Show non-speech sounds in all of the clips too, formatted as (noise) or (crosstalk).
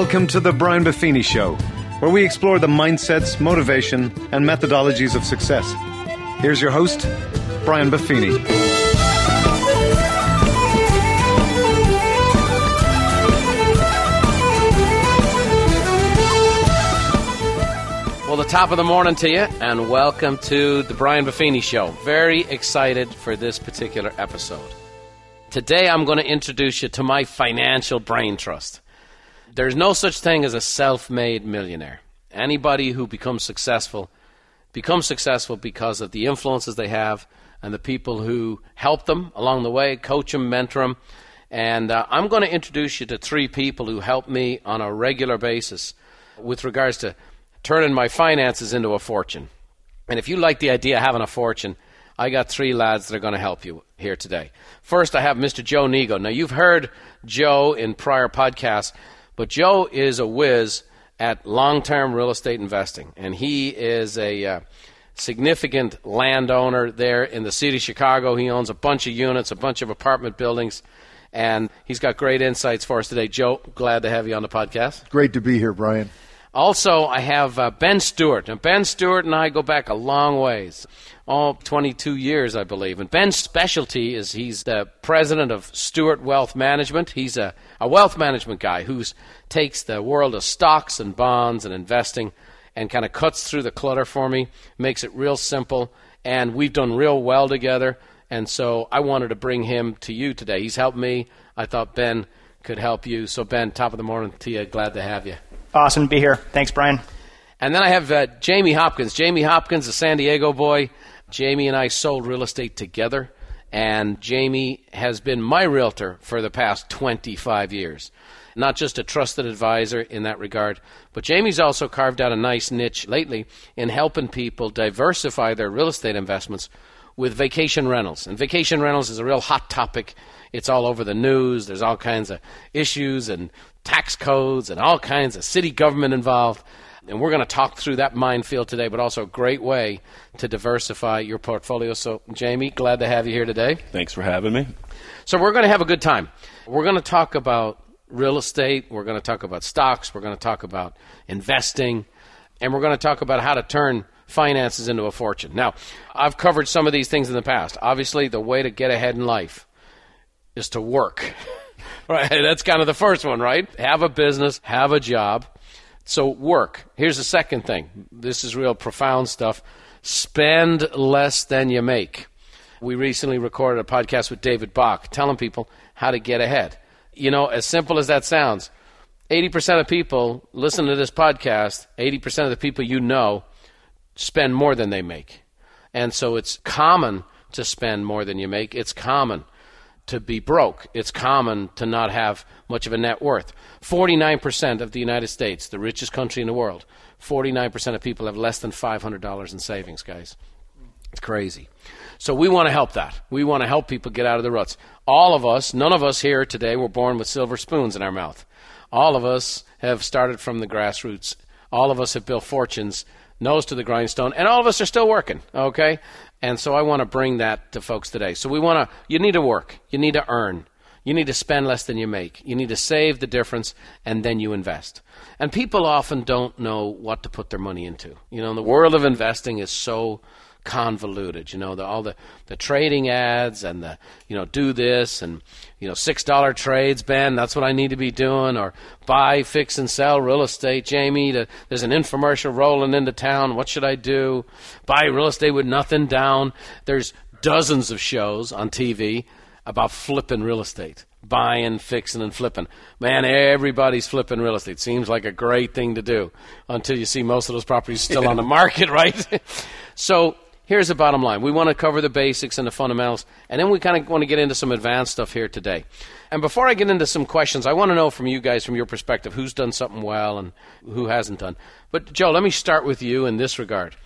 Welcome to the Brian Buffini Show, where we explore the mindsets, motivation, and methodologies of success. Here's your host, Brian Buffini. Well, the top of the morning to you, and welcome to the Brian Buffini Show. Very excited for this particular episode. Today, I'm going to introduce you to my financial brain trust. There's no such thing as a self made millionaire. Anybody who becomes successful becomes successful because of the influences they have and the people who help them along the way, coach them, mentor them. And uh, I'm going to introduce you to three people who help me on a regular basis with regards to turning my finances into a fortune. And if you like the idea of having a fortune, I got three lads that are going to help you here today. First, I have Mr. Joe Niego. Now, you've heard Joe in prior podcasts but Joe is a whiz at long term real estate investing, and he is a uh, significant landowner there in the city of Chicago. He owns a bunch of units, a bunch of apartment buildings, and he's got great insights for us today. Joe, glad to have you on the podcast. Great to be here, Brian. Also, I have uh, Ben Stewart. Now, Ben Stewart and I go back a long ways, all 22 years, I believe. And Ben's specialty is he's the president of Stewart Wealth Management. He's a, a wealth management guy who takes the world of stocks and bonds and investing and kind of cuts through the clutter for me, makes it real simple. And we've done real well together. And so I wanted to bring him to you today. He's helped me. I thought Ben could help you. So, Ben, top of the morning to you. Glad to have you. Awesome to be here. Thanks, Brian. And then I have uh, Jamie Hopkins. Jamie Hopkins, a San Diego boy. Jamie and I sold real estate together, and Jamie has been my realtor for the past 25 years. Not just a trusted advisor in that regard, but Jamie's also carved out a nice niche lately in helping people diversify their real estate investments with vacation rentals. And vacation rentals is a real hot topic. It's all over the news. There's all kinds of issues and tax codes and all kinds of city government involved. And we're going to talk through that minefield today, but also a great way to diversify your portfolio. So, Jamie, glad to have you here today. Thanks for having me. So, we're going to have a good time. We're going to talk about real estate, we're going to talk about stocks, we're going to talk about investing, and we're going to talk about how to turn finances into a fortune. Now, I've covered some of these things in the past. Obviously, the way to get ahead in life is to work. (laughs) (laughs) right? That's kind of the first one, right? Have a business, have a job. So work. Here's the second thing. This is real profound stuff. Spend less than you make. We recently recorded a podcast with David Bach telling people how to get ahead. You know, as simple as that sounds, 80% of people listen to this podcast, 80% of the people you know spend more than they make. And so it's common to spend more than you make. It's common to be broke. It's common to not have much of a net worth. 49% of the United States, the richest country in the world, 49% of people have less than $500 in savings, guys. It's crazy. So we want to help that. We want to help people get out of the ruts. All of us, none of us here today were born with silver spoons in our mouth. All of us have started from the grassroots. All of us have built fortunes nose to the grindstone, and all of us are still working, okay? And so I want to bring that to folks today. So we want to, you need to work, you need to earn, you need to spend less than you make, you need to save the difference, and then you invest. And people often don't know what to put their money into. You know, the world of investing is so convoluted. You know, the, all the, the trading ads and the, you know, do this and, you know, $6 trades, Ben, that's what I need to be doing. Or buy, fix, and sell real estate. Jamie, to, there's an infomercial rolling into town. What should I do? Buy real estate with nothing down. There's dozens of shows on TV about flipping real estate buying, fixing, and flipping. Man, everybody's flipping real estate. Seems like a great thing to do until you see most of those properties still on the (laughs) market, right? (laughs) so here's the bottom line. We want to cover the basics and the fundamentals, and then we kind of want to get into some advanced stuff here today. And before I get into some questions, I want to know from you guys, from your perspective, who's done something well and who hasn't done. But, Joe, let me start with you in this regard.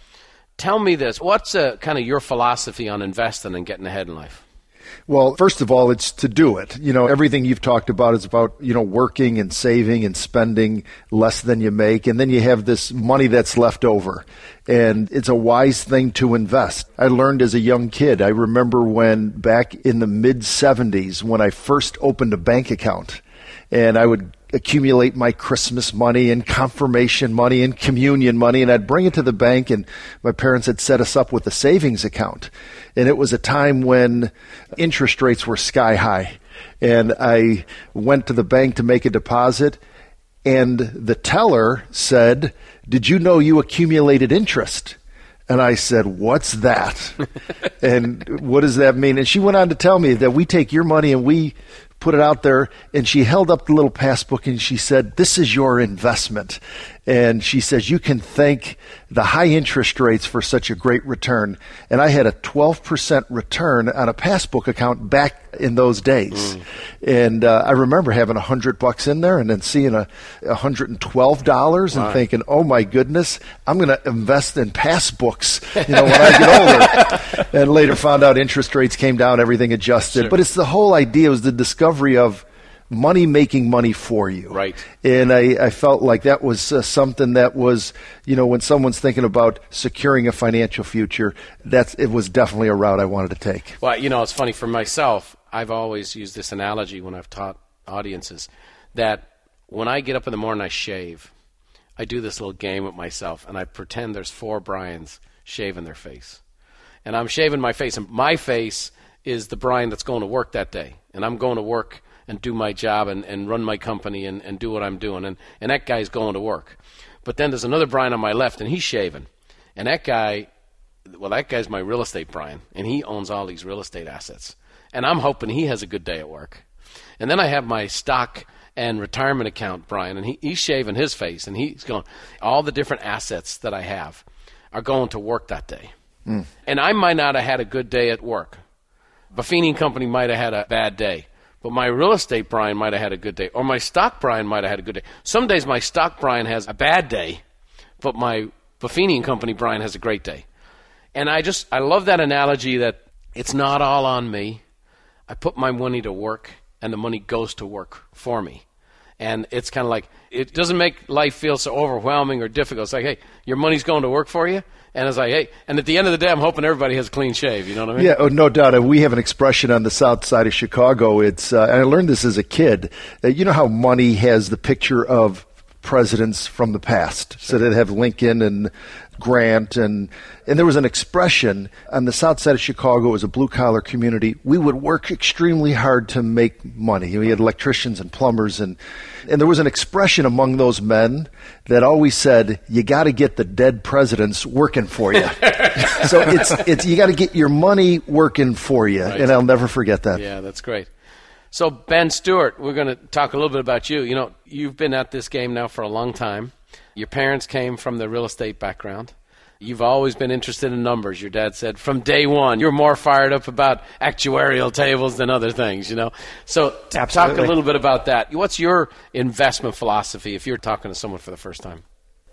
Tell me this. What's uh, kind of your philosophy on investing and getting ahead in life? Well, first of all, it's to do it. You know, everything you've talked about is about, you know, working and saving and spending less than you make. And then you have this money that's left over. And it's a wise thing to invest. I learned as a young kid. I remember when back in the mid 70s when I first opened a bank account and I would accumulate my Christmas money and confirmation money and communion money, and I'd bring it to the bank. And my parents had set us up with a savings account, and it was a time when interest rates were sky high. And I went to the bank to make a deposit, and the teller said, "Did you know you accumulated interest?" And I said, What's that? (laughs) and what does that mean? And she went on to tell me that we take your money and we put it out there. And she held up the little passbook and she said, This is your investment. And she says, You can thank the high interest rates for such a great return. And I had a 12% return on a passbook account back in those days. Mm. And uh, I remember having a hundred bucks in there and then seeing a $112 and thinking, oh my goodness, I'm going to invest in passbooks, you know, when I get older. (laughs) and later found out interest rates came down, everything adjusted. Sure. But it's the whole idea was the discovery of money making money for you. Right. And I, I felt like that was uh, something that was, you know, when someone's thinking about securing a financial future, that's it was definitely a route I wanted to take. Well, you know, it's funny for myself. I've always used this analogy when I've taught audiences that when I get up in the morning, I shave. I do this little game with myself, and I pretend there's four Brian's shaving their face, and I'm shaving my face, and my face is the Brian that's going to work that day, and I'm going to work and do my job and, and run my company and, and do what I'm doing. And, and that guy's going to work. But then there's another Brian on my left, and he's shaving. And that guy, well, that guy's my real estate Brian, and he owns all these real estate assets. And I'm hoping he has a good day at work. And then I have my stock and retirement account Brian, and he, he's shaving his face, and he's going, all the different assets that I have are going to work that day. Mm. And I might not have had a good day at work. Buffini and Company might have had a bad day. But my real estate Brian might have had a good day, or my stock Brian might have had a good day. Some days my stock Brian has a bad day, but my Buffini and Company Brian has a great day. And I just I love that analogy that it's not all on me. I put my money to work, and the money goes to work for me. And it's kind of like it doesn't make life feel so overwhelming or difficult. It's like, hey, your money's going to work for you. And it's like, hey, and at the end of the day, I'm hoping everybody has a clean shave. You know what I mean? Yeah, oh, no doubt. We have an expression on the south side of Chicago. It's, uh, and I learned this as a kid. Uh, you know how money has the picture of presidents from the past. Sure. So they have Lincoln and Grant and and there was an expression on the south side of Chicago was a blue collar community. We would work extremely hard to make money. We had electricians and plumbers and and there was an expression among those men that always said, "You got to get the dead presidents working for you." (laughs) so it's it's you got to get your money working for you, right. and I'll never forget that. Yeah, that's great. So Ben Stewart, we're going to talk a little bit about you. You know, you've been at this game now for a long time. Your parents came from the real estate background. You've always been interested in numbers. Your dad said from day one, you're more fired up about actuarial tables than other things, you know? So, Absolutely. talk a little bit about that. What's your investment philosophy if you're talking to someone for the first time?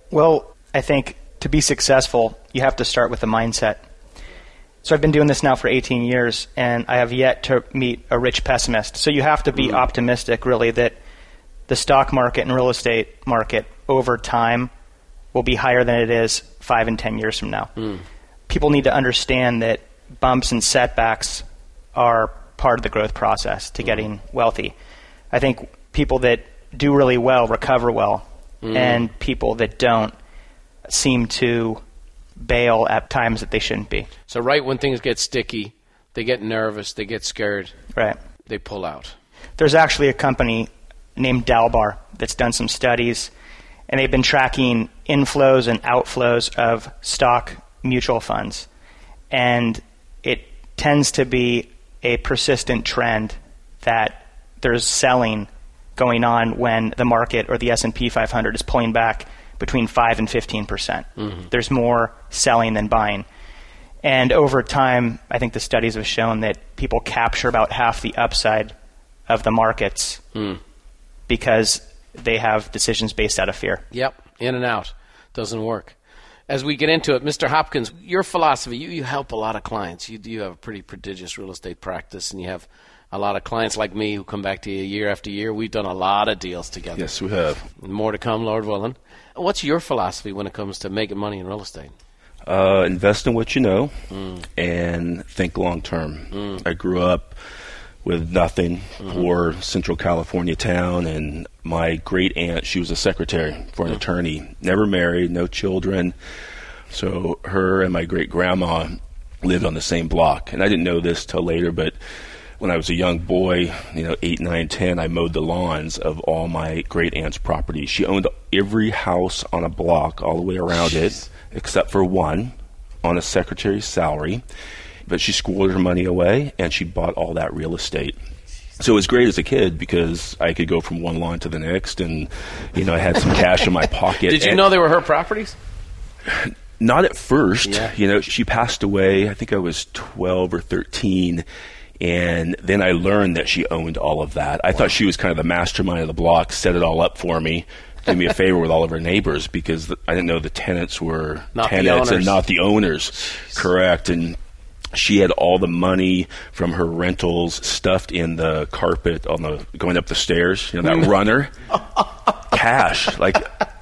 Well, I think to be successful, you have to start with a mindset. So I've been doing this now for 18 years, and I have yet to meet a rich pessimist. So you have to be mm. optimistic, really, that the stock market and real estate market over time will be higher than it is five and ten years from now. Mm. People need to understand that bumps and setbacks are part of the growth process to mm. getting wealthy. I think people that do really well recover well, mm. and people that don't seem to bail at times that they shouldn't be. So, right when things get sticky, they get nervous, they get scared, right? They pull out. There's actually a company named Dalbar that's done some studies, and they've been tracking inflows and outflows of stock mutual funds. And it tends to be a persistent trend that there's selling going on when the market or the S&P 500 is pulling back between 5 and 15%. percent mm hmm There's more selling than buying. And over time, I think the studies have shown that people capture about half the upside of the markets mm because they have decisions based out of fear. Yep, in and out. Doesn't work. As we get into it, Mr. Hopkins, your philosophy, you, you help a lot of clients. You, you have a pretty prodigious real estate practice, and you have a lot of clients like me who come back to you year after year. We've done a lot of deals together. Yes, we have. More to come, Lord willing. What's your philosophy when it comes to making money in real estate? Uh, invest in what you know mm. and think long term. Mm. I grew up with nothing, mm-hmm. poor Central California town, and my great aunt, she was a secretary for an mm. attorney, never married, no children. So her and my great grandma lived on the same block, and I didn't know this till later, but when I was a young boy, you know, eight, nine, ten, I mowed the lawns of all my great aunt's property. She owned every house on a block all the way around it, except for one, on a secretary's salary. But she squirreled her money away, and she bought all that real estate. So it was great as a kid because I could go from one lawn to the next, and you know, I had some cash in my (laughs) pocket. Did you know they were her properties? (sighs) not at first. Yeah. You know, she passed away. I think I was twelve or thirteen, and then I learned that she owned all of that. I thought she was kind of the mastermind of the block, set it all up for me. Did me a (laughs) favor with all of her neighbors because the, I didn't know the tenants were Not tenants and not the owners. Correct. And she had all the money from her rentals stuffed in the carpet on the going up the stairs. You know that mm. runner, (laughs) cash like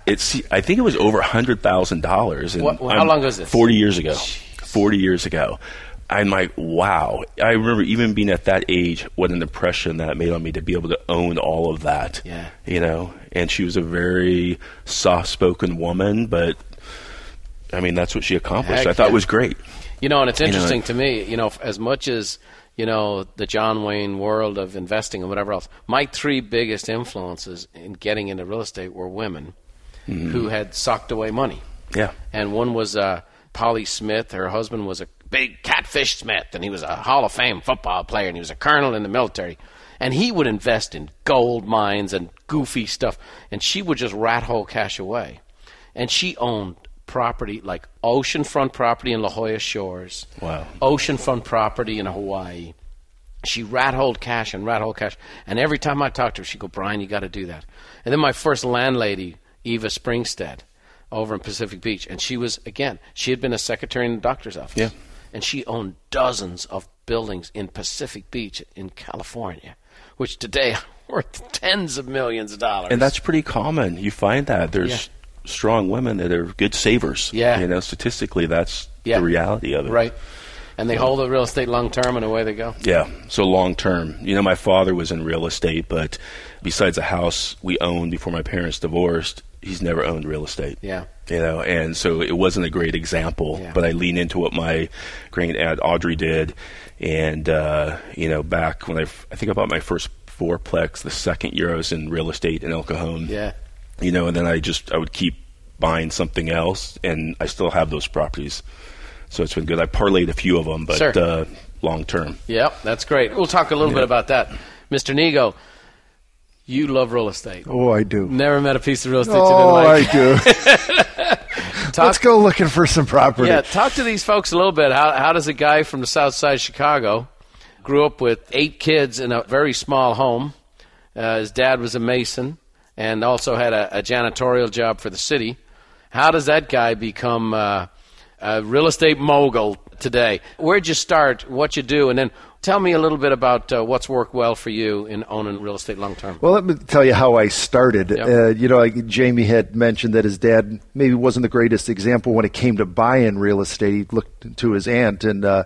it's. I think it was over a hundred thousand dollars. How long was this? Forty years ago. Forty years ago. I'm like, wow. I remember even being at that age, what an impression that made on me to be able to own all of that. Yeah. You know, and she was a very soft-spoken woman, but I mean, that's what she accomplished. Heck I thought yeah. it was great. You know, and it's know, interesting it- to me, you know, as much as, you know, the John Wayne world of investing and whatever else, my three biggest influences in getting into real estate were women Mm-hmm. who had socked away money. Yeah. And one was uh, Polly Smith. Her husband was a big catfish Smith, and he was a Hall of Fame football player, and he was a colonel in the military. And he would invest in gold mines and goofy stuff, and she would just rat hole cash away. And she owned property like oceanfront property in La Jolla Shores, Wow. oceanfront property in Hawaii. She rat holed cash and rat holed cash. And every time I talked to her, she'd go, Brian, you got to do that. And then my first landlady, Eva Springstead, over in Pacific Beach, and she was, again, she had been a secretary in the doctor's office. Yeah. And she owned dozens of buildings in Pacific Beach in California, which today (laughs) are worth tens of millions of dollars. And that's pretty common. You find that there's Yeah. Strong women that are good savers. Yeah. You know, statistically, that's Yeah. the reality of it. right. And they hold the real estate long term, and away they go. Yeah. So long term. You know, my father was in real estate, but besides a house we owned before my parents divorced, he's never owned real estate. Yeah. You know, and so it wasn't a great example, Yeah. but I lean into what my great aunt Audrey did. And, uh, you know, back when I, f- I think I bought my first fourplex the second year I was in real estate in El Cajon. Yeah. You know, and then I just I would keep buying something else, and I still have those properties. So it's been good. I parlayed a few of them, but Sure. uh, long term. Yep, that's great. We'll talk a little bit about that. Mr. Niego, you love real estate. Oh, I do. Never met a piece of real estate Oh, you I didn't like. do. (laughs) Talk- Let's go looking for some property. Yeah, talk to these folks a little bit. How, how does a guy from the south side of Chicago grew up with eight kids in a very small home? Uh, his dad was a mason and also had a, a janitorial job for the city. How does that guy become uh, a real estate mogul today? Where'd you start? What you do? And then tell me a little bit about uh, what's worked well for you in owning real estate long term. Well, let me tell you how I started. Yep. Uh, you know, like Jamie had mentioned that his dad maybe wasn't the greatest example when it came to buying real estate. He looked to his aunt, and uh,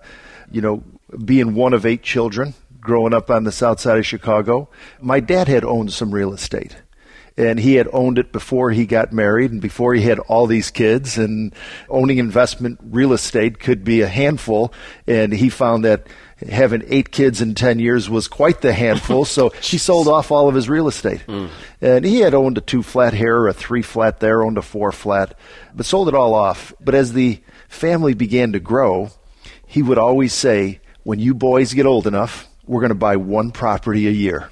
you know, being one of eight children, growing up on the south side of Chicago, my dad had owned some real estate. And he had owned it before he got married and before he had all these kids. And owning investment real estate could be a handful. And he found that having eight kids in 10 years was quite the handful. (laughs) so he sold off all of his real estate. Hmm. And he had owned a two flat here, a three flat there, owned a four flat, but sold it all off. But as the family began to grow, he would always say, when you boys get old enough, we're going to buy one property a year.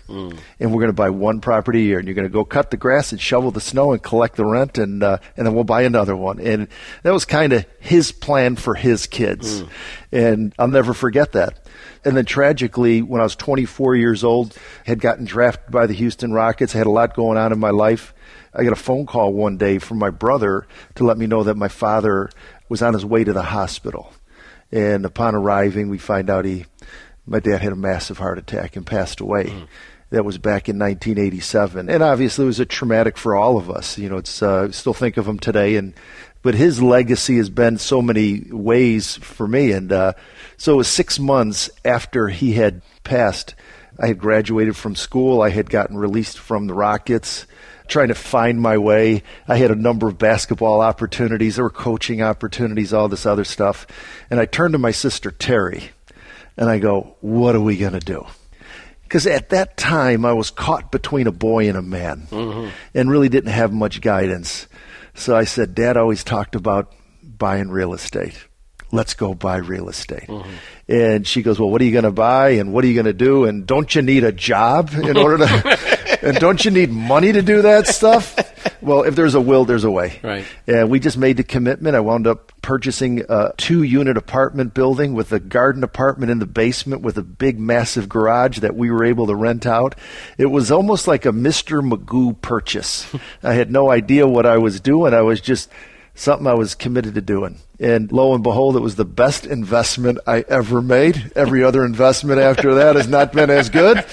And we're going to buy one property a year. And you're going to go cut the grass and shovel the snow and collect the rent, and, uh, and then we'll buy another one. And that was kind of his plan for his kids. And I'll never forget that. And then tragically, when I was 24 years old, had gotten drafted by the Houston Rockets, had a lot going on in my life. I got a phone call one day from my brother to let me know that my father was on his way to the hospital. And upon arriving, we find out he, my dad had a massive heart attack and passed away. That was back in 1987, and obviously it was a traumatic for all of us. You know, it's uh, still think of him today, and but his legacy has been so many ways for me. And uh, so it was six months after he had passed I had graduated from school. I had gotten released from the Rockets, trying to find my way. I had a number of basketball opportunities. There were coaching opportunities, all this other stuff. And I turned to my sister, Terry, and I go, What are we going to do? Because at that time, I was caught between a boy and a man mm-hmm. and really didn't have much guidance. So I said, Dad always talked about buying real estate. Let's go buy real estate. Mm-hmm. And she goes, Well, what are you going to buy? And what are you going to do? And don't you need a job in order to, (laughs) and don't you need money to do that stuff? well, if there's a will, there's a way. Right. And we just made the commitment. I wound up purchasing a two unit apartment building with a garden apartment in the basement with a big, massive garage that we were able to rent out. It was almost like a Mr. Magoo purchase. I had no idea what I was doing. I was just something I was committed to doing. And lo and behold, it was the best investment I ever made. Every other investment after that has not been as good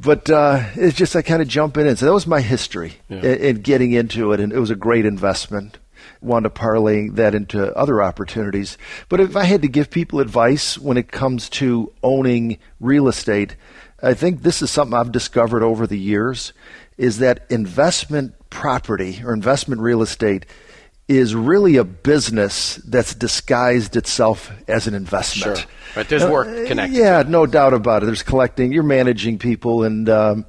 but uh, it's just I kind of jump in. And so that was my history yeah. in, in, getting into it, and it was a great investment. Wanted to parlay that into other opportunities. But if I had to give people advice when it comes to owning real estate, I think this is something I've discovered over the years: is that investment property or investment real estate is really a business that's disguised itself as an investment. Sure. Right, there's work uh, connected. Yeah, no doubt about it. There's collecting. You're managing people, and um,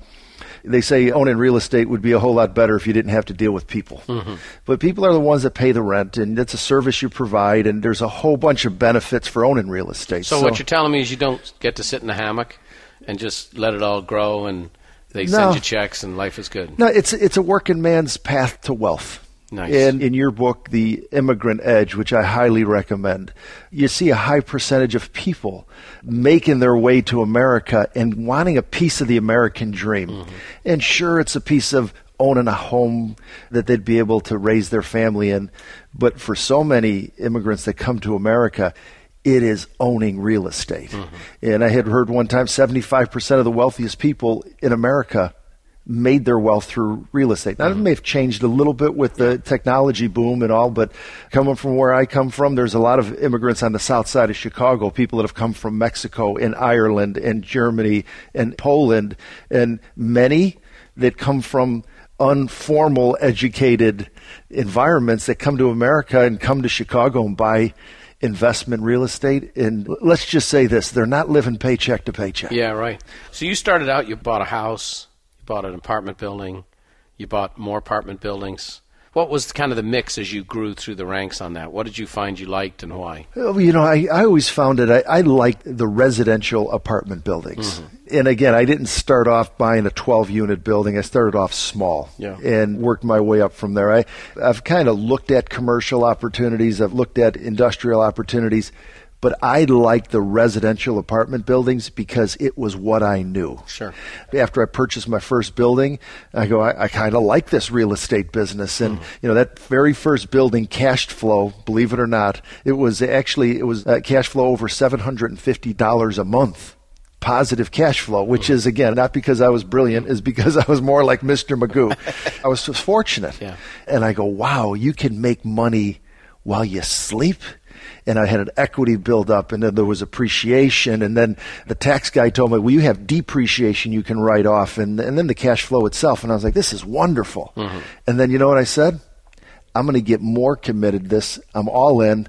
they say owning real estate would be a whole lot better if you didn't have to deal with people. Mm-hmm. But people are the ones that pay the rent, and it's a service you provide, and there's a whole bunch of benefits for owning real estate. So, so what you're telling me is you don't get to sit in a hammock and just let it all grow, and they no. send you checks, and life is good. No, it's it's a working man's path to wealth. Nice. And in your book, The Immigrant Edge, which I highly recommend, you see a high percentage of people making their way to America and wanting a piece of the American dream. Mm-hmm. And sure, it's a piece of owning a home that they'd be able to raise their family in. But for so many immigrants that come to America, it is owning real estate. Mm-hmm. And I had heard one time 75% of the wealthiest people in America made their wealth through real estate. Now, mm-hmm. it may have changed a little bit with the technology boom and all, but coming from where I come from, there's a lot of immigrants on the south side of Chicago, people that have come from Mexico and Ireland and Germany and Poland, and many that come from unformal educated environments that come to America and come to Chicago and buy investment real estate. And let's just say this they're not living paycheck to paycheck. Yeah, right. So you started out, you bought a house bought an apartment building, you bought more apartment buildings. What was kind of the mix as you grew through the ranks on that? What did you find you liked and why? You know, I, I always found it, I, I liked the residential apartment buildings. Mm-hmm. And again, I didn't start off buying a 12 unit building. I started off small yeah. and worked my way up from there. I, I've kind of looked at commercial opportunities, I've looked at industrial opportunities but I liked the residential apartment buildings because it was what I knew. Sure. After I purchased my first building, I go, I, I kind of like this real estate business, and mm. you know that very first building, cash flow, believe it or not, it was actually it was uh, cash flow over seven hundred and fifty dollars a month positive cash flow, which mm-hmm. is again not because I was brilliant, is because I was more like Mr. Magoo. (laughs) I was fortunate, yeah. and I go, wow, you can make money while you sleep and I had an equity build up, and then there was appreciation, and then the tax guy told me, "Well, you have depreciation you can write off, and and then the cash flow itself." And I was like, "This is wonderful." Mm-hmm. And then you know what I said? I'm going to get more committed. To this I'm all in.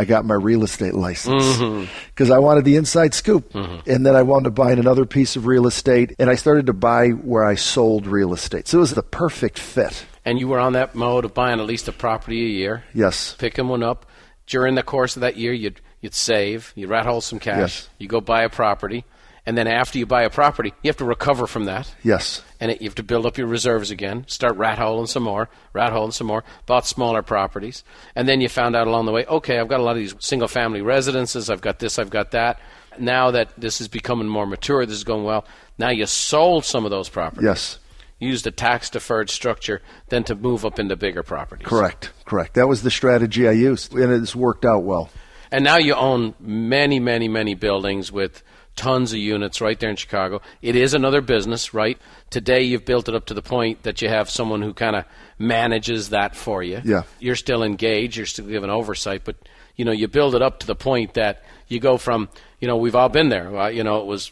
I got my real estate license because mm-hmm. I wanted the inside scoop. Mm-hmm. And then I wound up buying another piece of real estate, and I started to buy where I sold real estate. So it was the perfect fit. And you were on that mode of buying at least a property a year. Yes. Picking one up during the course of that year, you'd you'd save, you rat hole some cash, yes. you go buy a property, and then after you buy a property, you have to recover from that. Yes. And it, you have to build up your reserves again, start rat holing some more, rat holing some more, bought smaller properties, and then you found out along the way, okay, I've got a lot of these single family residences, I've got this, I've got that. Now that this is becoming more mature, this is going well. Now you sold some of those properties. Yes used a tax deferred structure than to move up into bigger properties. Correct, correct. That was the strategy I used, and it's worked out well. And now you own many, many, many buildings with tons of units right there in Chicago. It is another business, right? Today you've built it up to the point that you have someone who kind of manages that for you. Yeah. You're still engaged, you're still given oversight, but you know, you build it up to the point that you go from, you know, we've all been there. You know, it was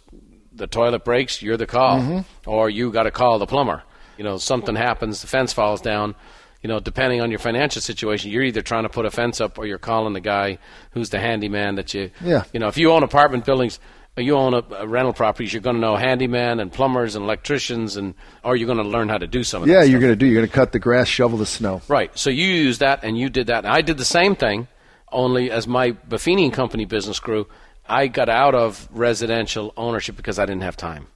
the toilet breaks, you're the call, Mm-hmm. or you got to call the plumber. You know, something happens, the fence falls down. You know, depending on your financial situation, you're either trying to put a fence up or you're calling the guy who's the handyman that you. Yeah. You know, if you own apartment buildings, or you own a, a rental properties, you're going to know handyman and plumbers and electricians, and or you're going to learn how to do some of. Yeah, you're going to do. You're going to cut the grass, shovel the snow. Right. So you use that and you did that. And I did the same thing, only as my Buffini Company business grew, I got out of residential ownership because I didn't have time.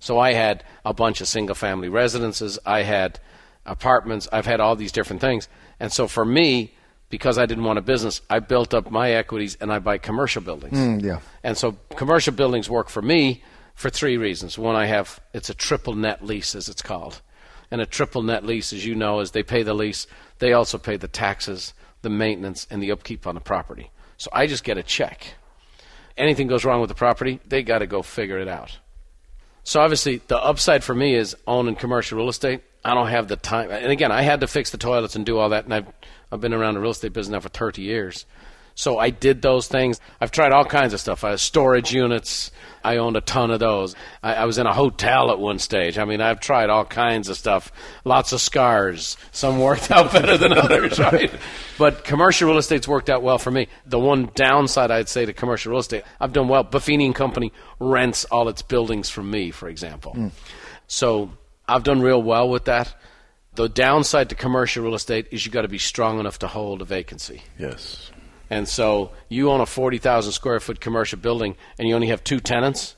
So I had a bunch of single family residences, I had apartments, I've had all these different things. And so for me, because I didn't want a business, I built up my equities and I buy commercial buildings. Mm, yeah. And so commercial buildings work for me for three reasons. One, I have it's a triple net lease, as it's called. And a triple net lease, as you know, is they pay the lease, they also pay the taxes, the maintenance, and the upkeep on the property. So I just get a check. Anything goes wrong with the property, they got to go figure it out. So obviously, the upside for me is owning commercial real estate. I don't have the time, and again, I had to fix the toilets and do all that, and I've I've been around the real estate business now for 30 years. So I did those things. I've tried all kinds of stuff. I have storage units. I owned a ton of those. I, I was in a hotel at one stage. I mean, I've tried all kinds of stuff. Lots of scars. Some worked (laughs) out better than others, (laughs) right? But commercial real estate's worked out well for me. The one downside I'd say to commercial real estate, I've done well. Buffini and Company rents all its buildings from me, for example. Hmm. So I've done real well with that. The downside to commercial real estate is you got to be strong enough to hold a vacancy. Yes. And so you own a 40,000 square foot commercial building and you only have two tenants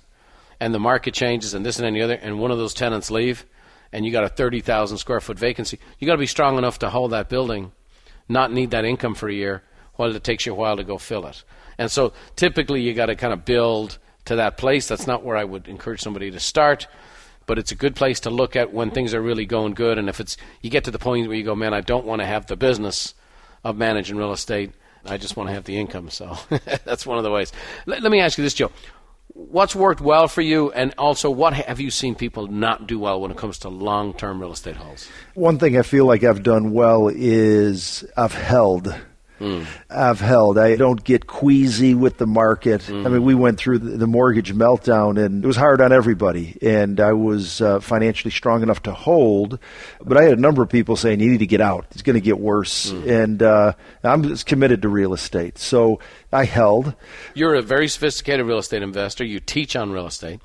and the market changes and this and any other and one of those tenants leave and you got a 30,000 square foot vacancy. You got to be strong enough to hold that building, not need that income for a year while it takes you a while to go fill it. And so typically you got to kind of build to that place. That's not where I would encourage somebody to start, but it's a good place to look at when things are really going good and if it's you get to the point where you go, "Man, I don't want to have the business of managing real estate. I just want to have the income. So (laughs) that's one of the ways. Let, let me ask you this, Joe. What's worked well for you, and also what have you seen people not do well when it comes to long term real estate holds? One thing I feel like I've done well is I've held. I've held. I don't get queasy with the market. I mean, we went through the, mortgage meltdown, and it was hard on everybody. And I was uh, financially strong enough to hold, but I had a number of people saying, "You need to get out. It's going to get worse." And uh, I'm just committed to real estate, so I held. You're a very sophisticated real estate investor. You teach on real estate,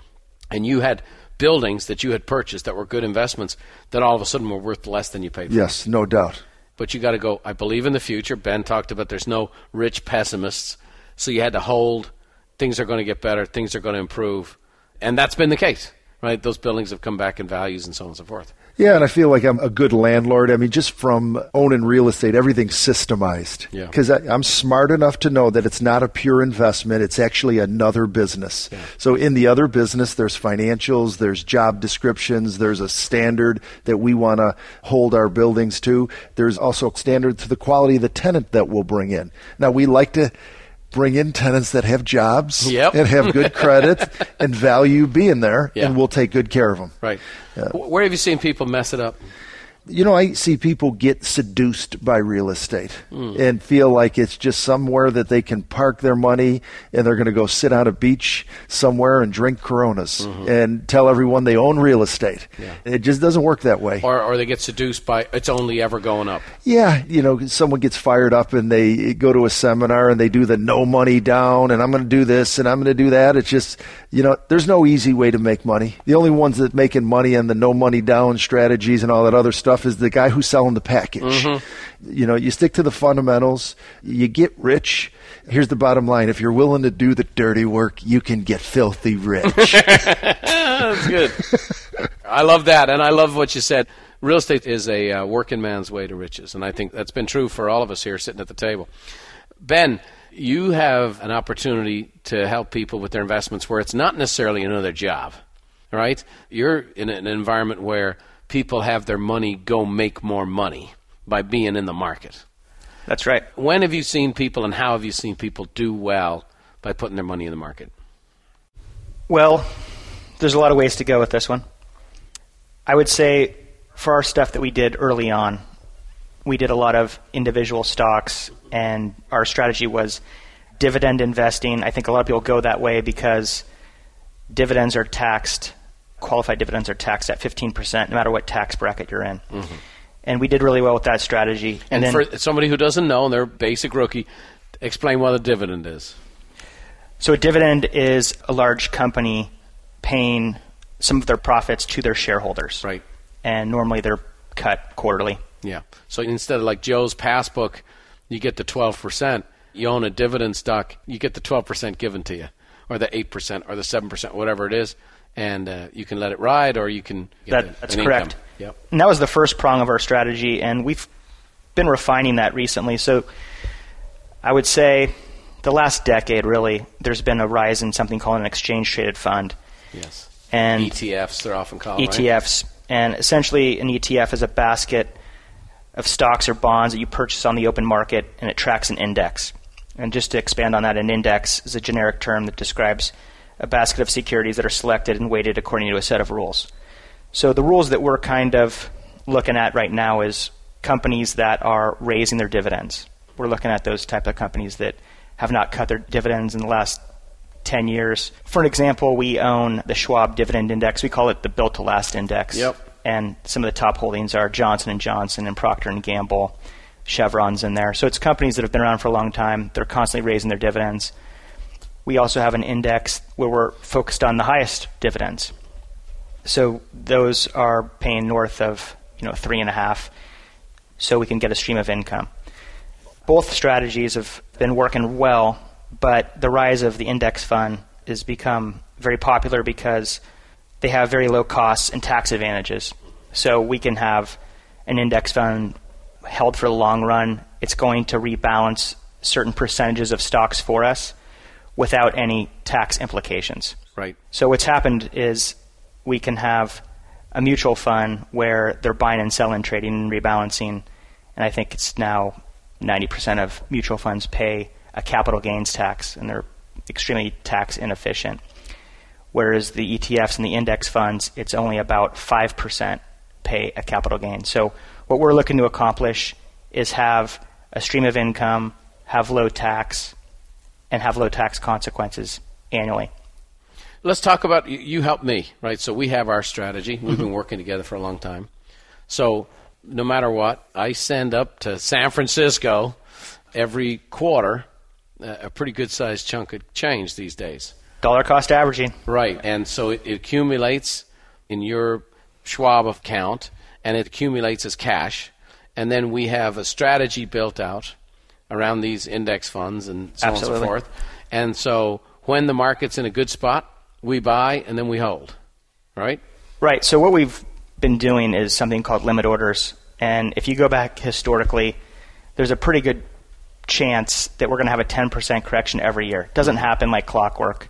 and you had buildings that you had purchased that were good investments that all of a sudden were worth less than you paid for. Yes, no doubt. But you got to go. I believe in the future. Ben talked about there's no rich pessimists, so you had to hold. Things are going to get better. Things are going to improve, and that's been the case, right? Those buildings have come back in values and so on and so forth. Yeah, and I feel like I'm a good landlord. I mean, just from owning real estate, everything's systemized. Yeah. Because I'm smart enough to know that it's not a pure investment, it's actually another business. So, in the other business, there's financials, there's job descriptions, there's a standard that we want to hold our buildings to. There's also a standard to the quality of the tenant that we'll bring in. Now, we like to bring in tenants that have jobs Yep. and have good (laughs) credit and value being there, Yeah. and we'll take good care of them. Right. Wh- Where have you seen people mess it up? You know, I see people get seduced by real estate Hmm. and feel like it's just somewhere that they can park their money and they're going to go sit on a beach somewhere and drink Coronas and tell everyone they own real estate. Mm-hmm. Yeah. It just doesn't work that way. Or, or they get seduced by it's only ever going up. Yeah, you know, someone gets fired up and they go to a seminar and they do the no money down and I'm going to do this and I'm going to do that. It's just, you know, there's no easy way to make money. The only ones that making money and the no money down strategies and all that other stuff is the guy who's selling the package. You know, you stick to the fundamentals, you get rich. Here's the bottom line. If you're willing to do the dirty work, you can get filthy rich. (laughs) That's good. I love that, and I love what you said. Real estate is a uh, working man's way to riches, and I think that's been true for all of us here sitting at the table. Ben, you have an opportunity to help people with their investments where it's not necessarily another job, right? You're in an environment where people have their money go make more money by being in the market. That's right. When have you seen people, and how have you seen people do well by putting their money in the market? Well, there's a lot of ways to go with this one. I would say for our stuff that we did early on, we did a lot of individual stocks, and our strategy was dividend investing. I think a lot of people go that way because dividends are taxed, qualified dividends are taxed at 15%, no matter what tax bracket you're in. Mm-hmm. And we did really well with that strategy. And, and then, for somebody who doesn't know, and they're basic rookie, explain what a dividend is. So a dividend is a large company paying some of their profits to their shareholders. Right. And normally they're cut quarterly. Yeah. So instead of like Joe's passbook, you get the 12%, you own a dividend stock, you get the 12% given to you, or the 8%, or the 7%, whatever it is, and uh, you can let it ride, or you can that, That's correct. Income. Yep. And that was the first prong of our strategy, and we've been refining that recently. So I would say the last decade, really, there's been a rise in something called an exchange traded fund. Yes. And ETFs, they're often called. ETFs. Right? And essentially, an ETF is a basket of stocks or bonds that you purchase on the open market, and it tracks an index. And just to expand on that, an index is a generic term that describes a basket of securities that are selected and weighted according to a set of rules. So the rules that we're kind of looking at right now is companies that are raising their dividends. We're looking at those type of companies that have not cut their dividends in the last 10 years. For an example, we own the Schwab Dividend Index. We call it the Built to Last Index. Yep. And some of the top holdings are Johnson and Johnson and Procter and Gamble. Chevron's in there. So it's companies that have been around for a long time. They're constantly raising their dividends. We also have an index where we're focused on the highest dividends. So those are paying north of you know three and a half, so we can get a stream of income. Both strategies have been working well, but the rise of the index fund has become very popular because they have very low costs and tax advantages. So we can have an index fund held for the long run. It's going to rebalance certain percentages of stocks for us without any tax implications. Right. So what's happened is we can have a mutual fund where they're buying and selling, trading and rebalancing, and I think it's now 90% of mutual funds pay a capital gains tax, and they're extremely tax inefficient. Whereas the ETFs and the index funds, it's only about 5% pay a capital gain. So what we're looking to accomplish is have a stream of income, have low tax, and have low tax consequences annually. Let's talk about you help me, right? So we have our strategy. We've mm-hmm. been working together for a long time. So no matter what, I send up to San Francisco every quarter uh, a pretty good sized chunk of change these days. Dollar cost averaging. Right. And so it, it accumulates in your Schwab account and it accumulates as cash. And then we have a strategy built out around these index funds and so Absolutely. on and so forth. And so when the market's in a good spot, we buy and then we hold. Right? Right. So what we've been doing is something called limit orders. And if you go back historically, there's a pretty good chance that we're going to have a 10% correction every year. It doesn't happen like clockwork.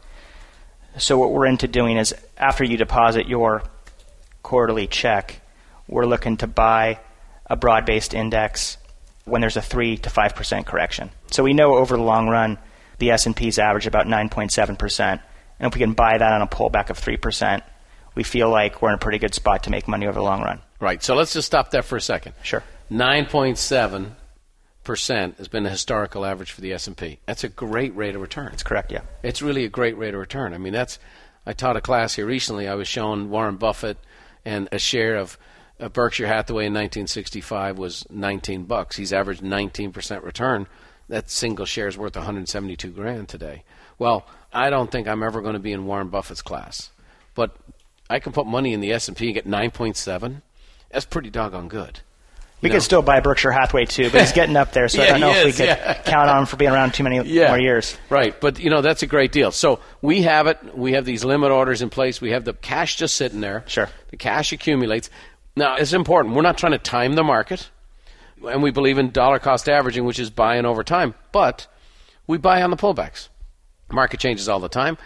So what we're into doing is after you deposit your quarterly check, we're looking to buy a broad-based index when there's a 3 to 5% correction. So we know over the long run the S&P's average about 9.7%. And if we can buy that on a pullback of 3%, we feel like we're in a pretty good spot to make money over the long run. Right. So let's just stop there for a second. Sure. 9.7 percent has been the historical average for the S&P. That's a great rate of return. That's correct, yeah. It's really a great rate of return. I mean, that's I taught a class here recently. I was showing Warren Buffett and a share of uh, Berkshire Hathaway in 1965 was 19 bucks. He's averaged 19% return. That single share is worth 172 grand today. Well, I don't think I'm ever going to be in Warren Buffett's class, but I can put money in the S&P and get 9.7. That's pretty doggone good. We could still buy Berkshire Hathaway too, but he's (laughs) getting up there, so yeah, I don't know if is, we could yeah. (laughs) count on him for being around too many yeah. more years. Right, but you know that's a great deal. So we have it. We have these limit orders in place. We have the cash just sitting there. Sure. The cash accumulates. Now it's important. We're not trying to time the market, and we believe in dollar cost averaging, which is buying over time. But we buy on the pullbacks. Market changes all the time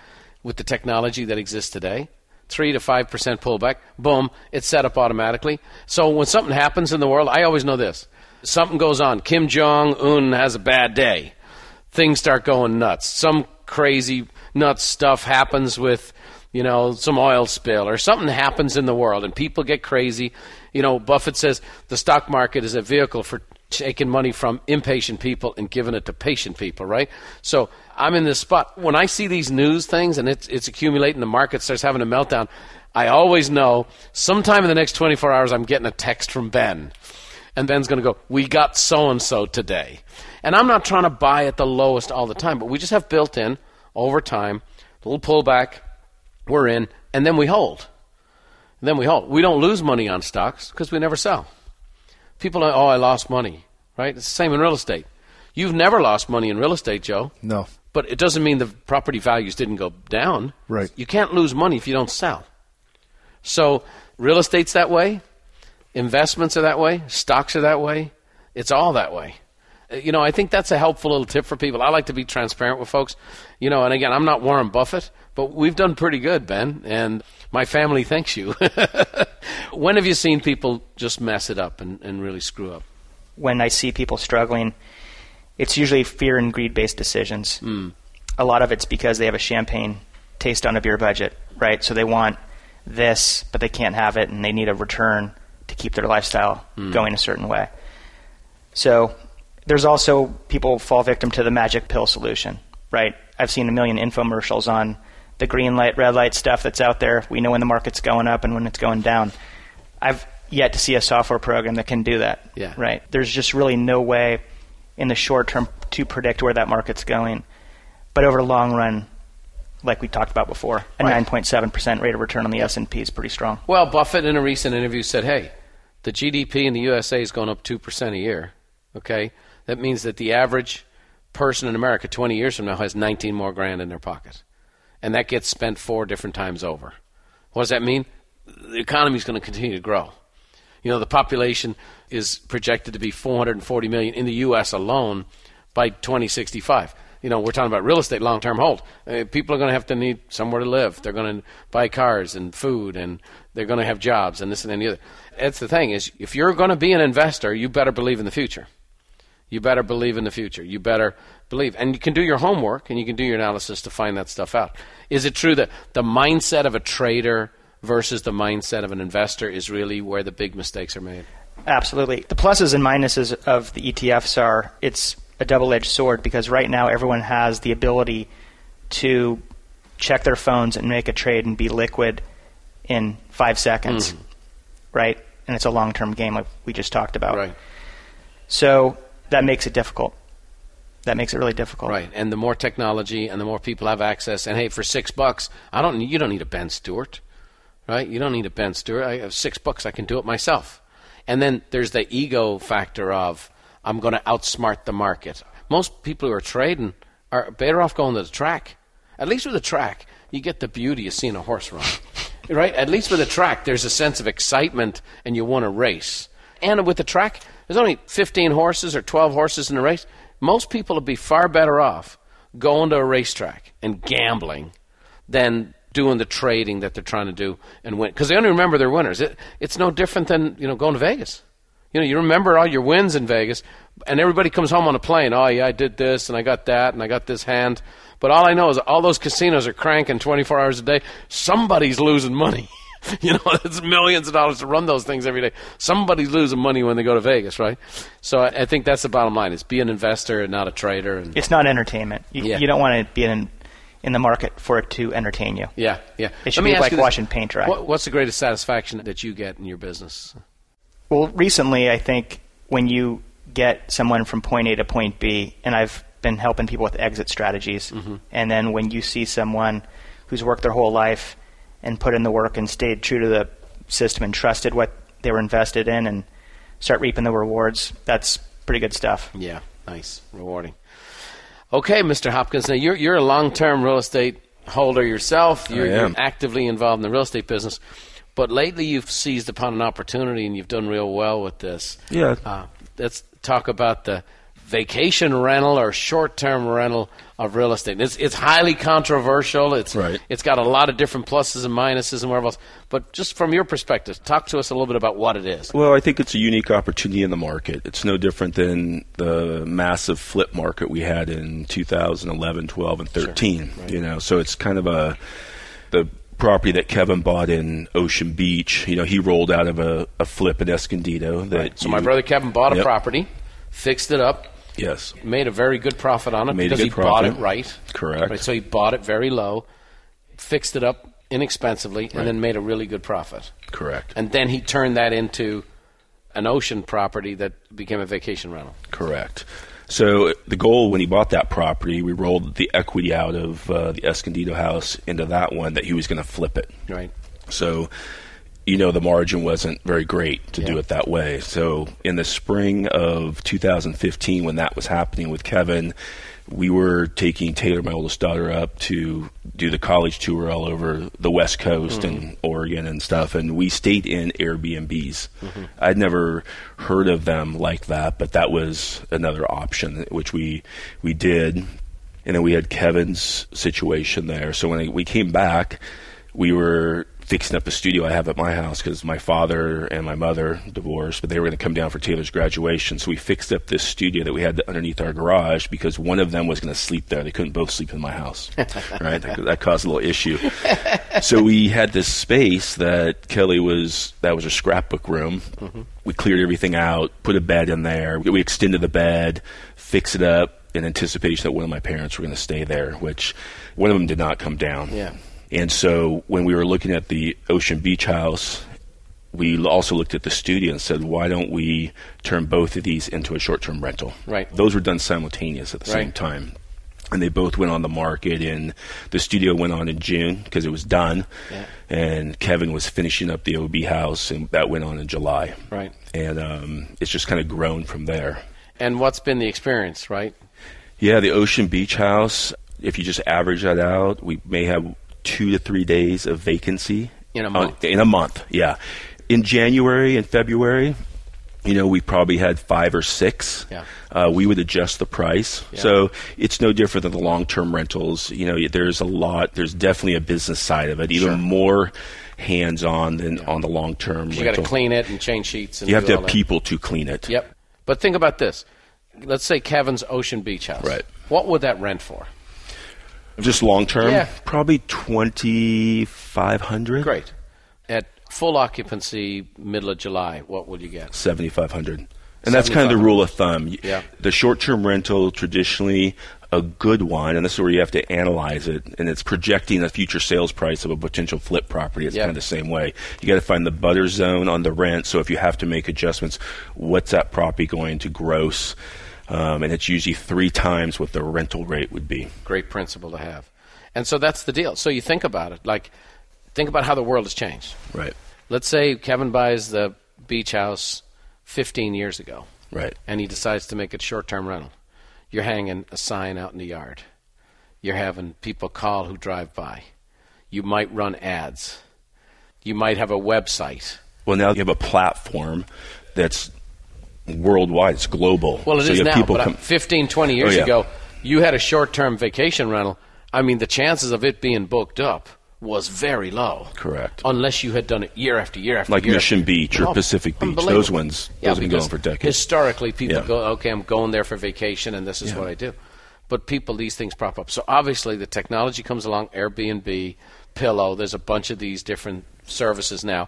with the technology that exists today three to five percent pullback. Boom, it's set up automatically. So when something happens in the world, I always know this: something goes on. Kim Jong Un has a bad day. Things start going nuts. Some crazy nuts stuff happens with, you know, some oil spill or something happens in the world and people get crazy. You know, Buffett says the stock market is a vehicle for taking money from impatient people and giving it to patient people, right? So I'm in this spot. When I see these news things and it's, it's accumulating, the market starts having a meltdown, I always know sometime in the next 24 hours I'm getting a text from Ben. And Ben's going to go, We got so and so today. And I'm not trying to buy at the lowest all the time, but we just have built in over time, a little pullback, we're in, and then we hold. And then we hold. We don't lose money on stocks because we never sell. People are, oh, I lost money, right? It's the same in real estate. You've never lost money in real estate, Joe. No. But it doesn't mean the property values didn't go down. Right. You can't lose money if you don't sell. So real estate's that way, investments are that way, stocks are that way. It's all that way. Uh, You know, I think that's a helpful little tip for people. I like to be transparent with folks. You know, and again, I'm not Warren Buffett, but we've done pretty good, Ben, and my family thanks you. (laughs) when have you seen people just mess it up and, and really screw up? when I see people struggling, it's usually fear and greed based decisions. Hmm. A lot of it's because they have a champagne taste on a beer budget, right? So they want this, but they can't have it, and they need a return to keep their lifestyle Hmm. going a certain way. So there's also people fall victim to the magic pill solution, right? I've seen a million infomercials on the green light, red light stuff that's out there. We know when the market's going up and when it's going down. I've yet to see a software program that can do that. Yeah. Right. There's just really no way in the short term to predict where that market's going. But over the long run, like we talked about before, a Right. 9.7% rate of return on the S&P is pretty strong. Well, Buffett in a recent interview said, "Hey, the GDP in the USA is going up two percent a year. Okay, that means that the average person in America 20 years from now has 19 more grand in their pocket, and that gets spent four different times over. What does that mean? The economy is going to continue to grow. You know, the population is projected to be 440 million in the U.S. alone by 2065. You know, we're talking about real estate long-term hold. Uh, people are going to have to need somewhere to live. They're going to buy cars and food, and they're going to have jobs and this and any other. That's the thing is, if you're going to be an investor, you better believe in the future. You better believe in the future. You better believe. And you can do your homework and you can do your analysis to find that stuff out. Is it true that the mindset of a trader versus the mindset of an investor is really where the big mistakes are made? Absolutely. The pluses and minuses of the ETFs are it's a double edged sword because right now everyone has the ability to check their phones and make a trade and be liquid in five seconds, mm-hmm. right? And it's a long term game like we just talked about. Right. So that makes it difficult. That makes it really difficult. Right. And the more technology and the more people have access, and hey, for six bucks, I don't. You don't need a Ben Stewart, right? You don't need a Ben Stewart. I have six bucks. I can do it myself. And then there's the ego factor of I'm going to outsmart the market. Most people who are trading are better off going to the track. At least with the track, you get the beauty of seeing a horse run. (laughs) right? At least with a track, there's a sense of excitement and you want to race. And with the track, there's only 15 horses or 12 horses in the race. Most people would be far better off going to a racetrack and gambling than doing the trading that they're trying to do and win. Because they only remember their winners. It, it's no different than you know going to Vegas. You know, you remember all your wins in Vegas, and everybody comes home on a plane. Oh yeah, I did this and I got that and I got this hand. But all I know is all those casinos are cranking 24 hours a day. Somebody's losing money. (laughs) (laughs) you know, it's millions of dollars to run those things every day. Somebody's losing money when they go to Vegas, right? So I, I think that's the bottom line: is be an investor and not a trader. And It's not entertainment. You, Yeah. you don't want to be in in the market for it to entertain you. yeah, yeah. It should Let be like watching paint dry. What, what's the greatest satisfaction that you get in your business? Well, recently, I think when you get someone from point A to point B, and I've been helping people with exit strategies, mm-hmm. and then when you see someone who's worked their whole life and put in the work and stayed true to the system and trusted what they were invested in and start reaping the rewards, that's pretty good stuff. Yeah, nice, rewarding. Okay, Mr. Hopkins. Now you're you're a long-term real estate holder yourself. You're, I you're am. actively involved in the real estate business, but lately you've seized upon an opportunity and you've done real well with this. Yeah. Uh, let's talk about the vacation rental or short-term rental of real estate. It's it's highly controversial. It's Right. it's got a lot of different pluses and minuses and whatever else. But just from your perspective, talk to us a little bit about what it is. Well, I think it's a unique opportunity in the market. It's no different than the massive flip market we had in 2011, 12, and 13. You know, so it's kind of a the property that Kevin bought in Ocean Beach. You know, he rolled out of a, a flip in Escondido. That So my brother Kevin bought a Yep. property fixed it up, Yes. made a very good profit on it Made because he bought it right. Correct. Right, so he bought it very low, fixed it up inexpensively, and then made a really good profit. Correct. And then he turned that into an ocean property that became a vacation rental. Correct. So the goal when he bought that property, we rolled the equity out of uh, the Escondido house into that one that he was going to flip it. Right. So, you know, the margin wasn't very great to do it that way. So, in the spring of 2015, when that was happening with Kevin, we were taking Taylor, my oldest daughter, up to do the college tour all over the West Coast and hmm. Oregon and stuff. And we stayed in Airbnbs. Mm-hmm. I'd never heard of them like that, but that was another option, which we we did and then we had Kevin's situation there. So when we came back, we were fixing up a studio I have at my house because my father and my mother divorced, but they were going to come down for Taylor's graduation. So we fixed up this studio that we had underneath our garage because one of them was going to sleep there. They couldn't both sleep in my house, (laughs) right? That, that caused a little issue. so we had this space that Kelly was that was her scrapbook room. Mm-hmm. We cleared everything out, put a bed in there. We extended the bed, fixed it up in anticipation that one of my parents were going to stay there, which one of them did not come down. Yeah. And so when we were looking at the Ocean Beach House, we also looked at the studio and said, why don't we turn both of these into a short term rental? Right. Those were done simultaneous at the same time. And they both went on the market, and the studio went on in June because it was done. Yeah. And Kevin was finishing up the OB house, and that went on in July. Right. And um, it's just kind of grown from there. And what's been the experience, right? Yeah, the Ocean Beach House, if you just average that out, we may have two to three days of vacancy. In a Uh, month. in a month, yeah. In January and February, you know, we probably had five or six. Yeah. Uh, we would adjust the price. Yeah. So it's no different than the long term rentals. You know, there's a lot, there's definitely a business side of it, even Sure. more hands on than on the long term You got to clean it and change sheets. And You have to have that. people to clean it. Yep. But think about this. Let's say Kevin's Ocean Beach house. Right. What would that rent for? Just long term, Yeah. probably twenty five hundred. Great. At full occupancy, middle of July, what will you get? 7500 and that's kind of the rule of thumb Yeah. the short-term rental traditionally a good one and this is where you have to analyze it and it's projecting the future sales price of a potential flip property it's Yeah. kind of the same way you got to find the butter zone on the rent so if you have to make adjustments what's that property going to gross um, and it's usually three times what the rental rate would be Great principle to have. And so that's the deal. So you think about it. Like, think about how the world has changed. right Let's say Kevin buys the beach house 15 years ago. right and he decides to make it short term rental. You're hanging a sign out in the yard. You're having people call who drive by. You might run ads. You might have a website. well now you have a platform that's worldwide it's global Well, it is so have now, people but come 15, 20 years Oh, yeah. ago, you had a short term vacation rental. I mean, the chances of it being booked up was very low. Correct. Unless you had done it year after year after Like year. Like Mission Beach or Oh, Pacific Beach. Those ones- Yeah, those have been going for decades. Historically, people Yeah. go, okay, I'm going there for vacation, and this is what I do. But people, these things prop up. So obviously, the technology comes along. Airbnb, Pillow. There's a bunch of these different services now,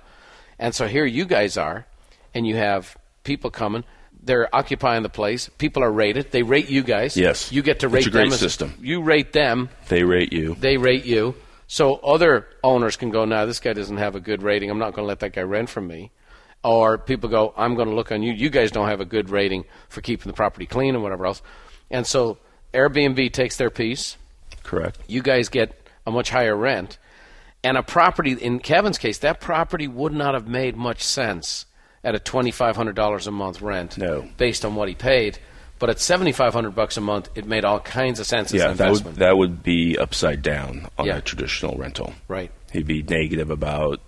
and so here you guys are, and you have people coming. They're occupying the place. People are rated. They rate you guys. Yes. You get to rate It's a great them. as- system. You rate them they rate you they rate you. So other owners can go, nah, this guy doesn't have a good rating. I'm not going to let that guy rent from me. Or people go, I'm going to look on you. You guys don't have a good rating for keeping the property clean and whatever else. And so Airbnb takes their piece. correct You guys get a much higher rent. And a property, in Kevin's case, that property would not have made much sense at a $2,500 a month rent No. based on what he paid. But at 7500 bucks a month, it made all kinds of sense as yeah an that would that would be upside down on Yeah. a traditional rental right, he'd be negative about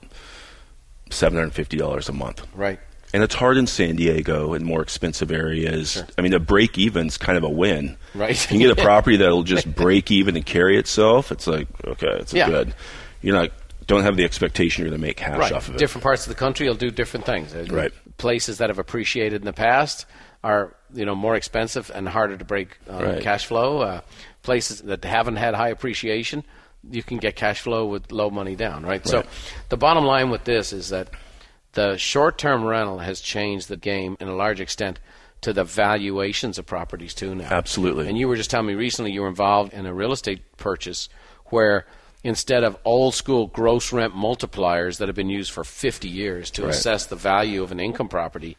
$750 a month right. and it's hard in San Diego and more expensive areas. I mean, a break even's kind of a win. Right. You can get a (laughs) property that'll just break even and carry itself. It's like okay, it's Yeah. good. You're not don't have the expectation you're going to make cash right. off of it. Different parts of the country will do different things. Uh, Right. Places that have appreciated in the past are you know more expensive and harder to break uh, Right. cash flow. Uh, places that haven't had high appreciation, you can get cash flow with low money down. Right. So the bottom line with this is that the short-term rental has changed the game in a large extent to the valuations of properties too now. Absolutely. And you were just telling me recently you were involved in a real estate purchase where instead of old school gross rent multipliers that have been used for 50 years to Right. assess the value of an income property,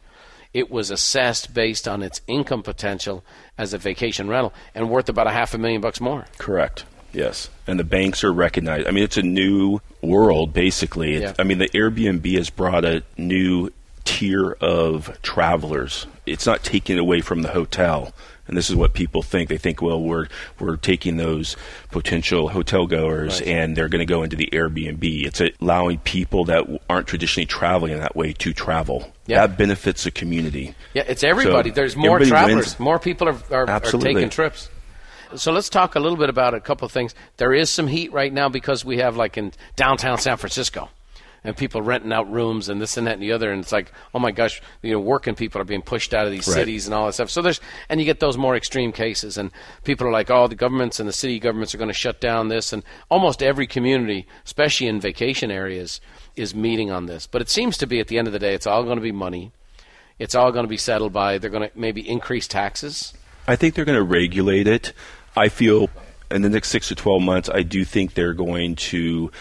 it was assessed based on its income potential as a vacation rental and worth about a half a million bucks more. Correct. Yes. And the banks are recognized. I mean, it's a new world, basically. Yeah. I mean, the Airbnb has brought a new tier of travelers. It's not taking away from the hotel. And this is what people think. They think, well, we're we're taking those potential hotel goers Right. and they're going to go into the Airbnb. It's allowing people that aren't traditionally traveling in that way to travel. Yeah. That benefits the community. Yeah, it's everybody. So There's more travelers. wins. More people are, are, are taking trips. So let's talk a little bit about a couple of things. There is some heat right now because we have like in downtown San Francisco, and people renting out rooms and this and that and the other, and it's like, oh my gosh, you know, working people are being pushed out of these Right. cities and all that stuff. So there's, and you get those more extreme cases, and people are like, oh, the governments and the city governments are going to shut down this, and almost every community, especially in vacation areas, is meeting on this. But it seems to be at the end of the day, it's all going to be money. It's all going to be settled by they're going to maybe increase taxes. I think they're going to regulate it. I feel in the next six to 12 months, I do think they're going to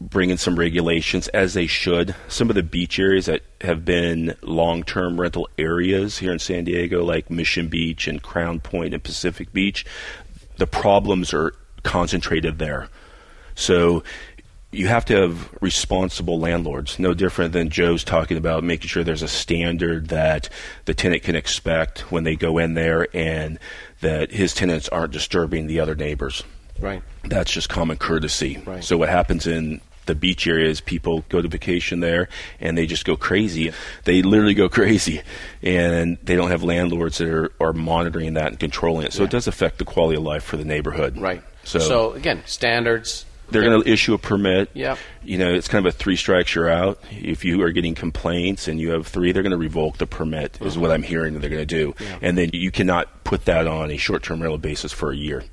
bring in some regulations as they should. Some of the beach areas that have been long term rental areas here in San Diego, like Mission Beach and Crown Point and Pacific Beach, the problems are concentrated there. So you have to have responsible landlords, no different than Joe's talking about making sure there's a standard that the tenant can expect when they go in there and that his tenants aren't disturbing the other neighbors. Right. That's just common courtesy. Right. So what happens in the beach areas, people go to vacation there and they just go crazy. They literally go crazy, and they don't have landlords that are, are monitoring that and controlling it. So it does affect the quality of life for the neighborhood. Right. So, so again, standards. they're going to issue a permit. Yep. You know, it's kind of a three strikes you're out. If you are getting complaints and you have three, they're going to revoke the permit. Is what I'm hearing that they're going to do. Uh-huh. Yeah. And then you cannot put that on a short-term rental basis for a year.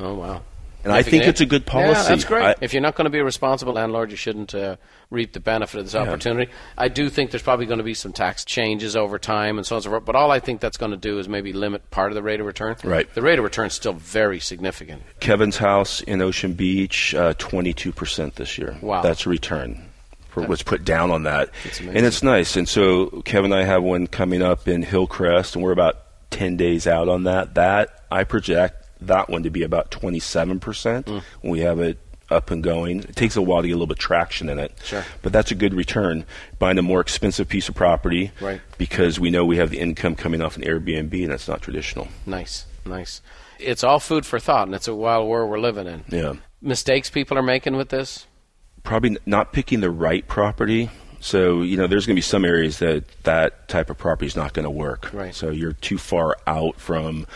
Oh wow. And I If you think it's a good Yeah, policy. that's great. I- if you're not going to be a responsible landlord, you shouldn't uh, reap the benefit of this opportunity. I do think there's probably going to be some tax changes over time and so on and so forth. But all I think that's going to do is maybe limit part of the rate of return. Right. The rate of return is still very significant. Kevin's house in Ocean Beach, uh, 22% this year. Wow. That's a return for what's put down on that. That's amazing. And it's nice. And so Kevin and I have one coming up in Hillcrest, and we're about 10 days out on that. That, I project that one to be about 27% Mm. when we have it up and going. It takes a while to get a little bit of traction in it. Sure. But that's a good return. Buying a more expensive piece of property Right. because we know we have the income coming off an Airbnb, and that's not traditional. Nice, nice. It's all food for thought, and it's a wild world we're living in. Yeah. Mistakes people are making with this. probably not picking the right property. So you know, there's going to be some areas that that type of property is not going to work. Right. So you're too far out from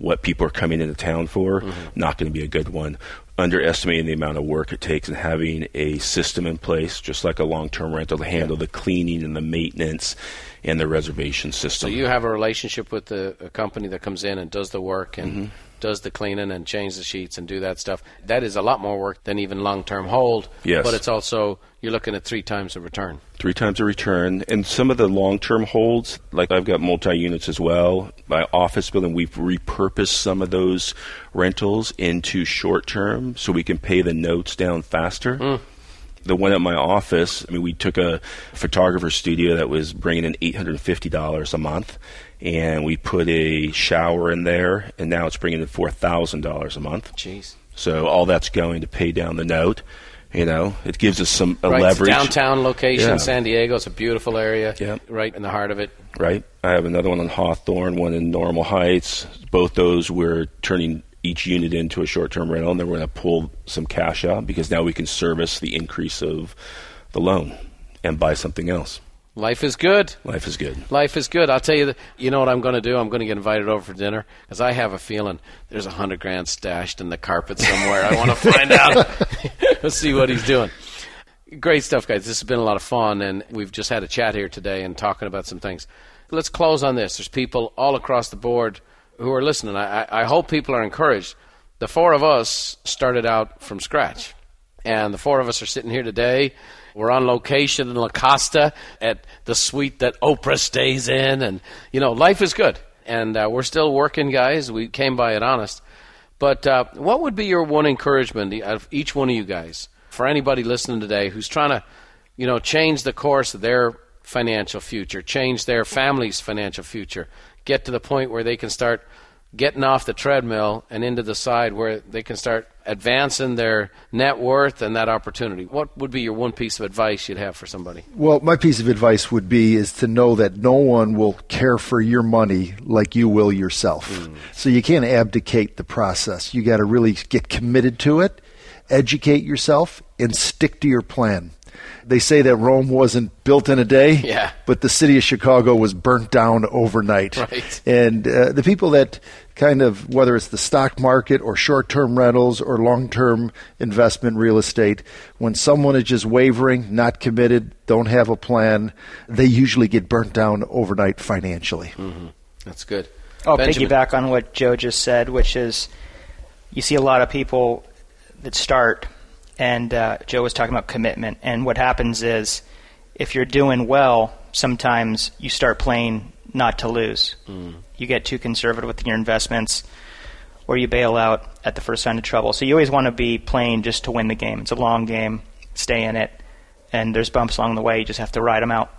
what people are coming into town for. Mm-hmm. Not going to be a good one. Underestimating the amount of work it takes and having a system in place, just like a long-term rental, to handle the cleaning and the maintenance and the reservation system. So you have a relationship with the a company that comes in and does the work and mm-hmm. Does the cleaning and change the sheets and do that stuff. That is a lot more work than even long-term hold. Yes. But it's also you're looking at three times the return. three times a return. And some of the long term holds, like I've got multi units as well. My office building, we've repurposed some of those rentals into short term so we can pay the notes down faster. Mm. The one at my office, I mean, we took a photographer studio that was bringing in $850 a month, and we put a shower in there, and now it's bringing in $4,000 a month. Jeez. So all that's going to pay down the note. You know, it gives us some a Right, leverage. downtown location, Yeah. San Diego. It's a beautiful area. Yeah. Right in the heart of it. right? I have another one on Hawthorne, one in Normal Heights. Both those we're turning each unit into a short-term rental, and then we're going to pull some cash out because now we can service the increase of the loan and buy something else. Life is good. Life is good. Life is good. I'll tell you. That, you know what I'm going to do? I'm going to get invited over for dinner because I have a feeling there's a hundred grand stashed in the carpet somewhere. I want to find out. (laughs) Let's see what he's doing. Great stuff, guys. This has been a lot of fun, and we've just had a chat here today and talking about some things. Let's close on this. There's people all across the board who are listening. I I hope people are encouraged. The four of us started out from scratch, and the four of us are sitting here today, We're on location in La Costa at the suite that Oprah stays in, and you know, life is good, and uh, we're still working, guys. We came by it honest. But uh, what would be your one encouragement of each one of you guys for anybody listening today who's trying to, you know, change the course of their financial future, change their family's financial future, get to the point where they can start getting off the treadmill and into the side where they can start advancing their net worth and that opportunity. What would be your one piece of advice you'd have for somebody? Well, my piece of advice would be is to know that no one will care for your money like you will yourself. Mm. So you can't abdicate the process. You got to really get committed to it, educate yourself and stick to your plan. They say that Rome wasn't built in a day, yeah. but the city of Chicago was burnt down overnight. Right. And uh, the people that kind of, whether it's the stock market or short term rentals or long term investment real estate, when someone is just wavering, not committed, don't have a plan, they usually get burnt down overnight financially. Mm-hmm. That's good. I'll Benjamin. piggyback on what Joe just said, which is you see a lot of people that start and uh, Joe was talking about commitment. And what happens is, if you're doing well, sometimes you start playing not to lose. Mm. You get too conservative with your investments, or you bail out at the first sign of trouble. So you always want to be playing just to win the game. It's a long game. Stay in it, and there's bumps along the way. You just have to ride them out.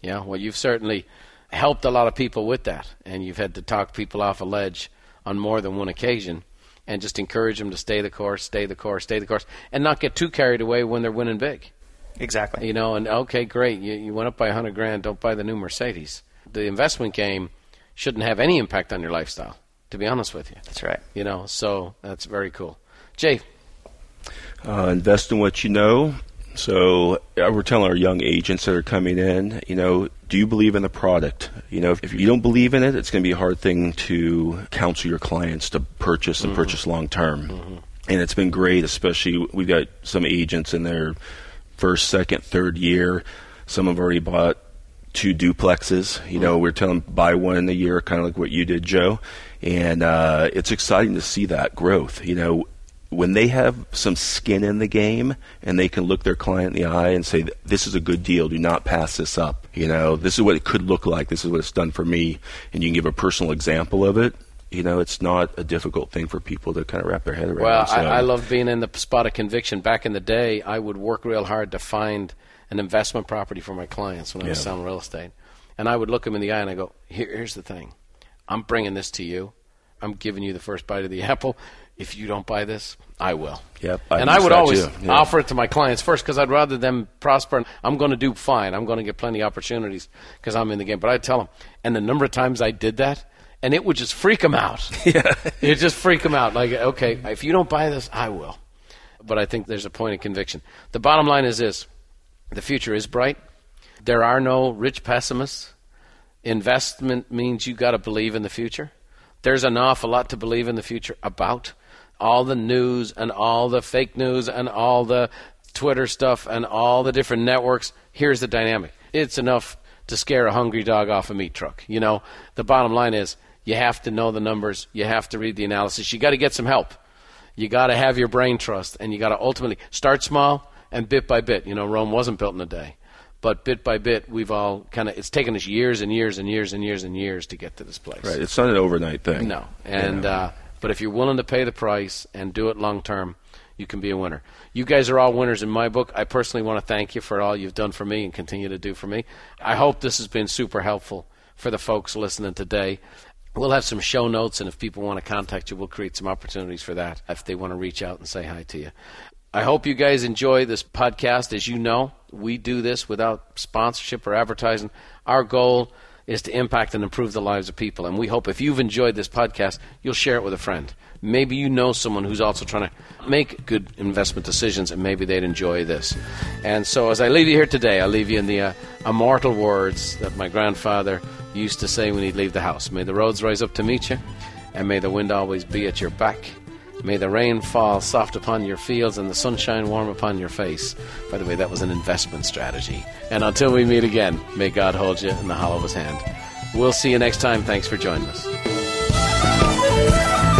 Yeah, well, you've certainly helped a lot of people with that, and you've had to talk people off a ledge on more than one occasion and just encourage them to stay the course, stay the course, stay the course, and not get too carried away when they're winning big. Exactly. You know, and okay, great, you, you went up by a hundred grand. Don't buy the new Mercedes. The investment game shouldn't have any impact on your lifestyle. To be honest with you, that's right. You know, so that's very cool. Jay, uh, invest in what you know. So uh, we're telling our young agents that are coming in, you know, do you believe in the product? You know, if you don't believe in it, it's going to be a hard thing to counsel your clients to purchase and mm-hmm. purchase long term. Mm-hmm. And it's been great, especially we've got some agents in their first, second, third year. Some have already bought two duplexes. You know, mm-hmm. we're telling them buy one in a year, kind of like what you did, Joe. And uh, it's exciting to see that growth. You know, when they have some skin in the game and they can look their client in the eye and say, "This is a good deal. Do not pass this up." You know, this is what it could look like. This is what it's done for me, and you can give a personal example of it. You know, it's not a difficult thing for people to kind of wrap their head around. Well, so. I, I love being in the spot of conviction. Back in the day, I would work real hard to find an investment property for my clients when I was selling real estate, and I would look them in the eye and I go, Here, "Here's the thing, I'm bringing this to you. I'm giving you the first bite of the (laughs) apple." If you don't buy this, I will. Yep. I and I would always yeah. offer it to my clients first because I'd rather them prosper. I'm going to do fine. I'm going to get plenty of opportunities because I'm in the game. But I tell them, and the number of times I did that, and it would just freak them out. (laughs) Yeah. it just freak them out. Like, okay, if you don't buy this, I will. But I think there's a point of conviction. The bottom line is this: the future is bright. There are no rich pessimists. Investment means you got to believe in the future. There's an awful lot to believe in the future about all the news and all the fake news and all the Twitter stuff and all the different networks. Here's the dynamic it's enough to scare a hungry dog off a meat truck. You know, the bottom line is you have to know the numbers, you have to read the analysis, you got to get some help. You got to have your brain trust, and you got to ultimately start small and bit by bit. You know, Rome wasn't built in a day but bit by bit we've all kind of it's taken us years and years and years and years and years to get to this place right it's not an overnight thing no and yeah. uh, but if you're willing to pay the price and do it long term, you can be a winner. You guys are all winners in my book. I personally want to thank you for all you've done for me and continue to do for me. I hope this has been super helpful for the folks listening today. We'll have some show notes, and if people want to contact you, we'll create some opportunities for that if they want to reach out and say hi to you. I hope you guys enjoy this podcast. As you know, we do this without sponsorship or advertising. Our goal is to impact and improve the lives of people. And we hope if you've enjoyed this podcast, you'll share it with a friend. Maybe you know someone who's also trying to make good investment decisions, and maybe they'd enjoy this. And so, as I leave you here today, I leave you in the uh, immortal words that my grandfather used to say when he'd leave the house May the roads rise up to meet you, and may the wind always be at your back. May the rain fall soft upon your fields and the sunshine warm upon your face. By the way, that was an investment strategy. And until we meet again, may God hold you in the hollow of his hand. We'll see you next time. Thanks for joining us.